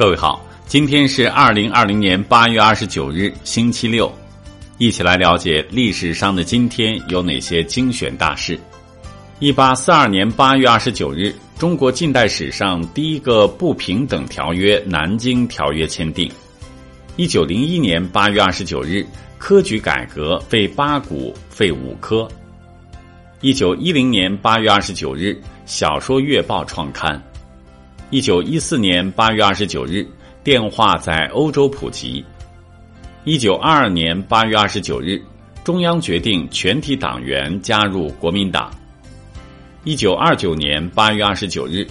各位好，今天是二零二零年八月二十九日，星期六，一起来了解历史上的今天有哪些精选大事。一八四二年八月二十九日，中国近代史上第一个不平等条约《南京条约》签订。一九零一年八月二十九日，科举改革废八股，废五科。一九一零年八月二十九日，小说月报创刊。一九一四年八月二十九日，电话在欧洲普及。一九二二年八月二十九日，中央决定全体党员加入国民党。一九二九年八月二十九日，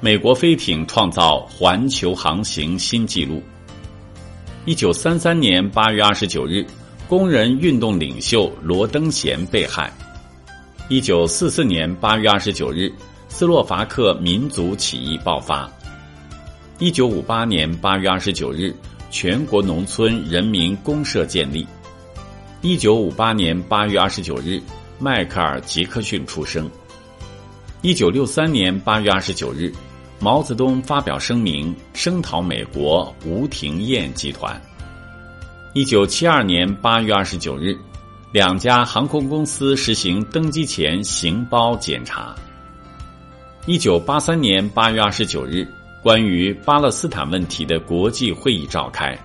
美国飞艇创造环球航行新纪录。一九三三年八月二十九日，工人运动领袖罗登贤被害。一九四四年八月二十九日。斯洛伐克民族起义爆发。一九五八年八月二十九日，全国农村人民公社建立。一九五八年八月二十九日，迈克尔·杰克逊出生。一九六三年八月二十九日，毛泽东发表声明声讨美国吴廷艳集团。一九七二年八月二十九日，两家航空公司实行登机前行包检查。一九八三年八月二十九日，关于巴勒斯坦问题的国际会议召开。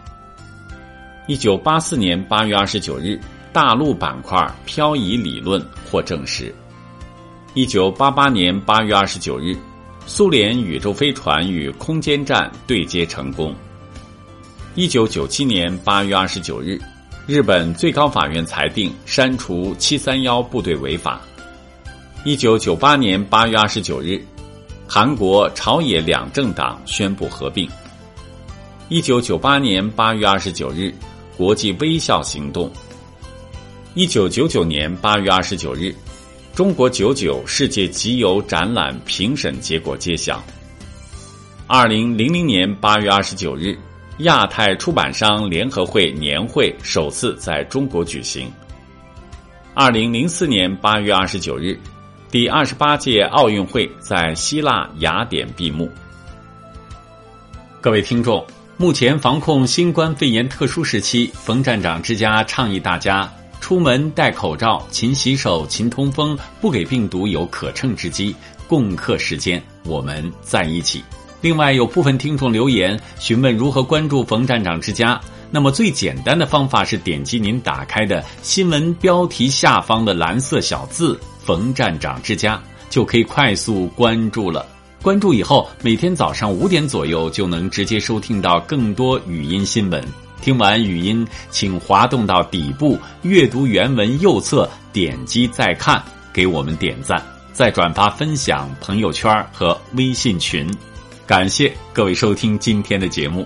一九八四年八月二十九日，大陆板块漂移理论获证实。一九八八年八月二十九日，苏联宇宙飞船与空间站对接成功。一九九七年八月二十九日，日本最高法院裁定删除七三幺部队违法。一九九八年八月二十九日，韩国朝野两政党宣布合并。一九九八年八月二十九日，国际微笑行动。一九九九年八月二十九日，中国九九世界集邮展览评审结果揭晓。二零零零年八月二十九日，亚太出版商联合会年会首次在中国举行。二零零四年八月二十九日。第二十八届奥运会在希腊雅典闭幕。各位听众，目前防控新冠肺炎特殊时期，冯站长之家倡议大家出门戴口罩、勤洗手、勤通风，不给病毒有可乘之机。共克时艰，我们在一起。另外，有部分听众留言询问如何关注冯站长之家。那么，最简单的方法是点击您打开的新闻标题下方的蓝色小字。冯站长之家就可以快速关注了。关注以后，每天早上五点左右就能直接收听到更多语音新闻。听完语音，请滑动到底部阅读原文右侧，点击再看，给我们点赞，再转发分享朋友圈和微信群。感谢各位收听今天的节目。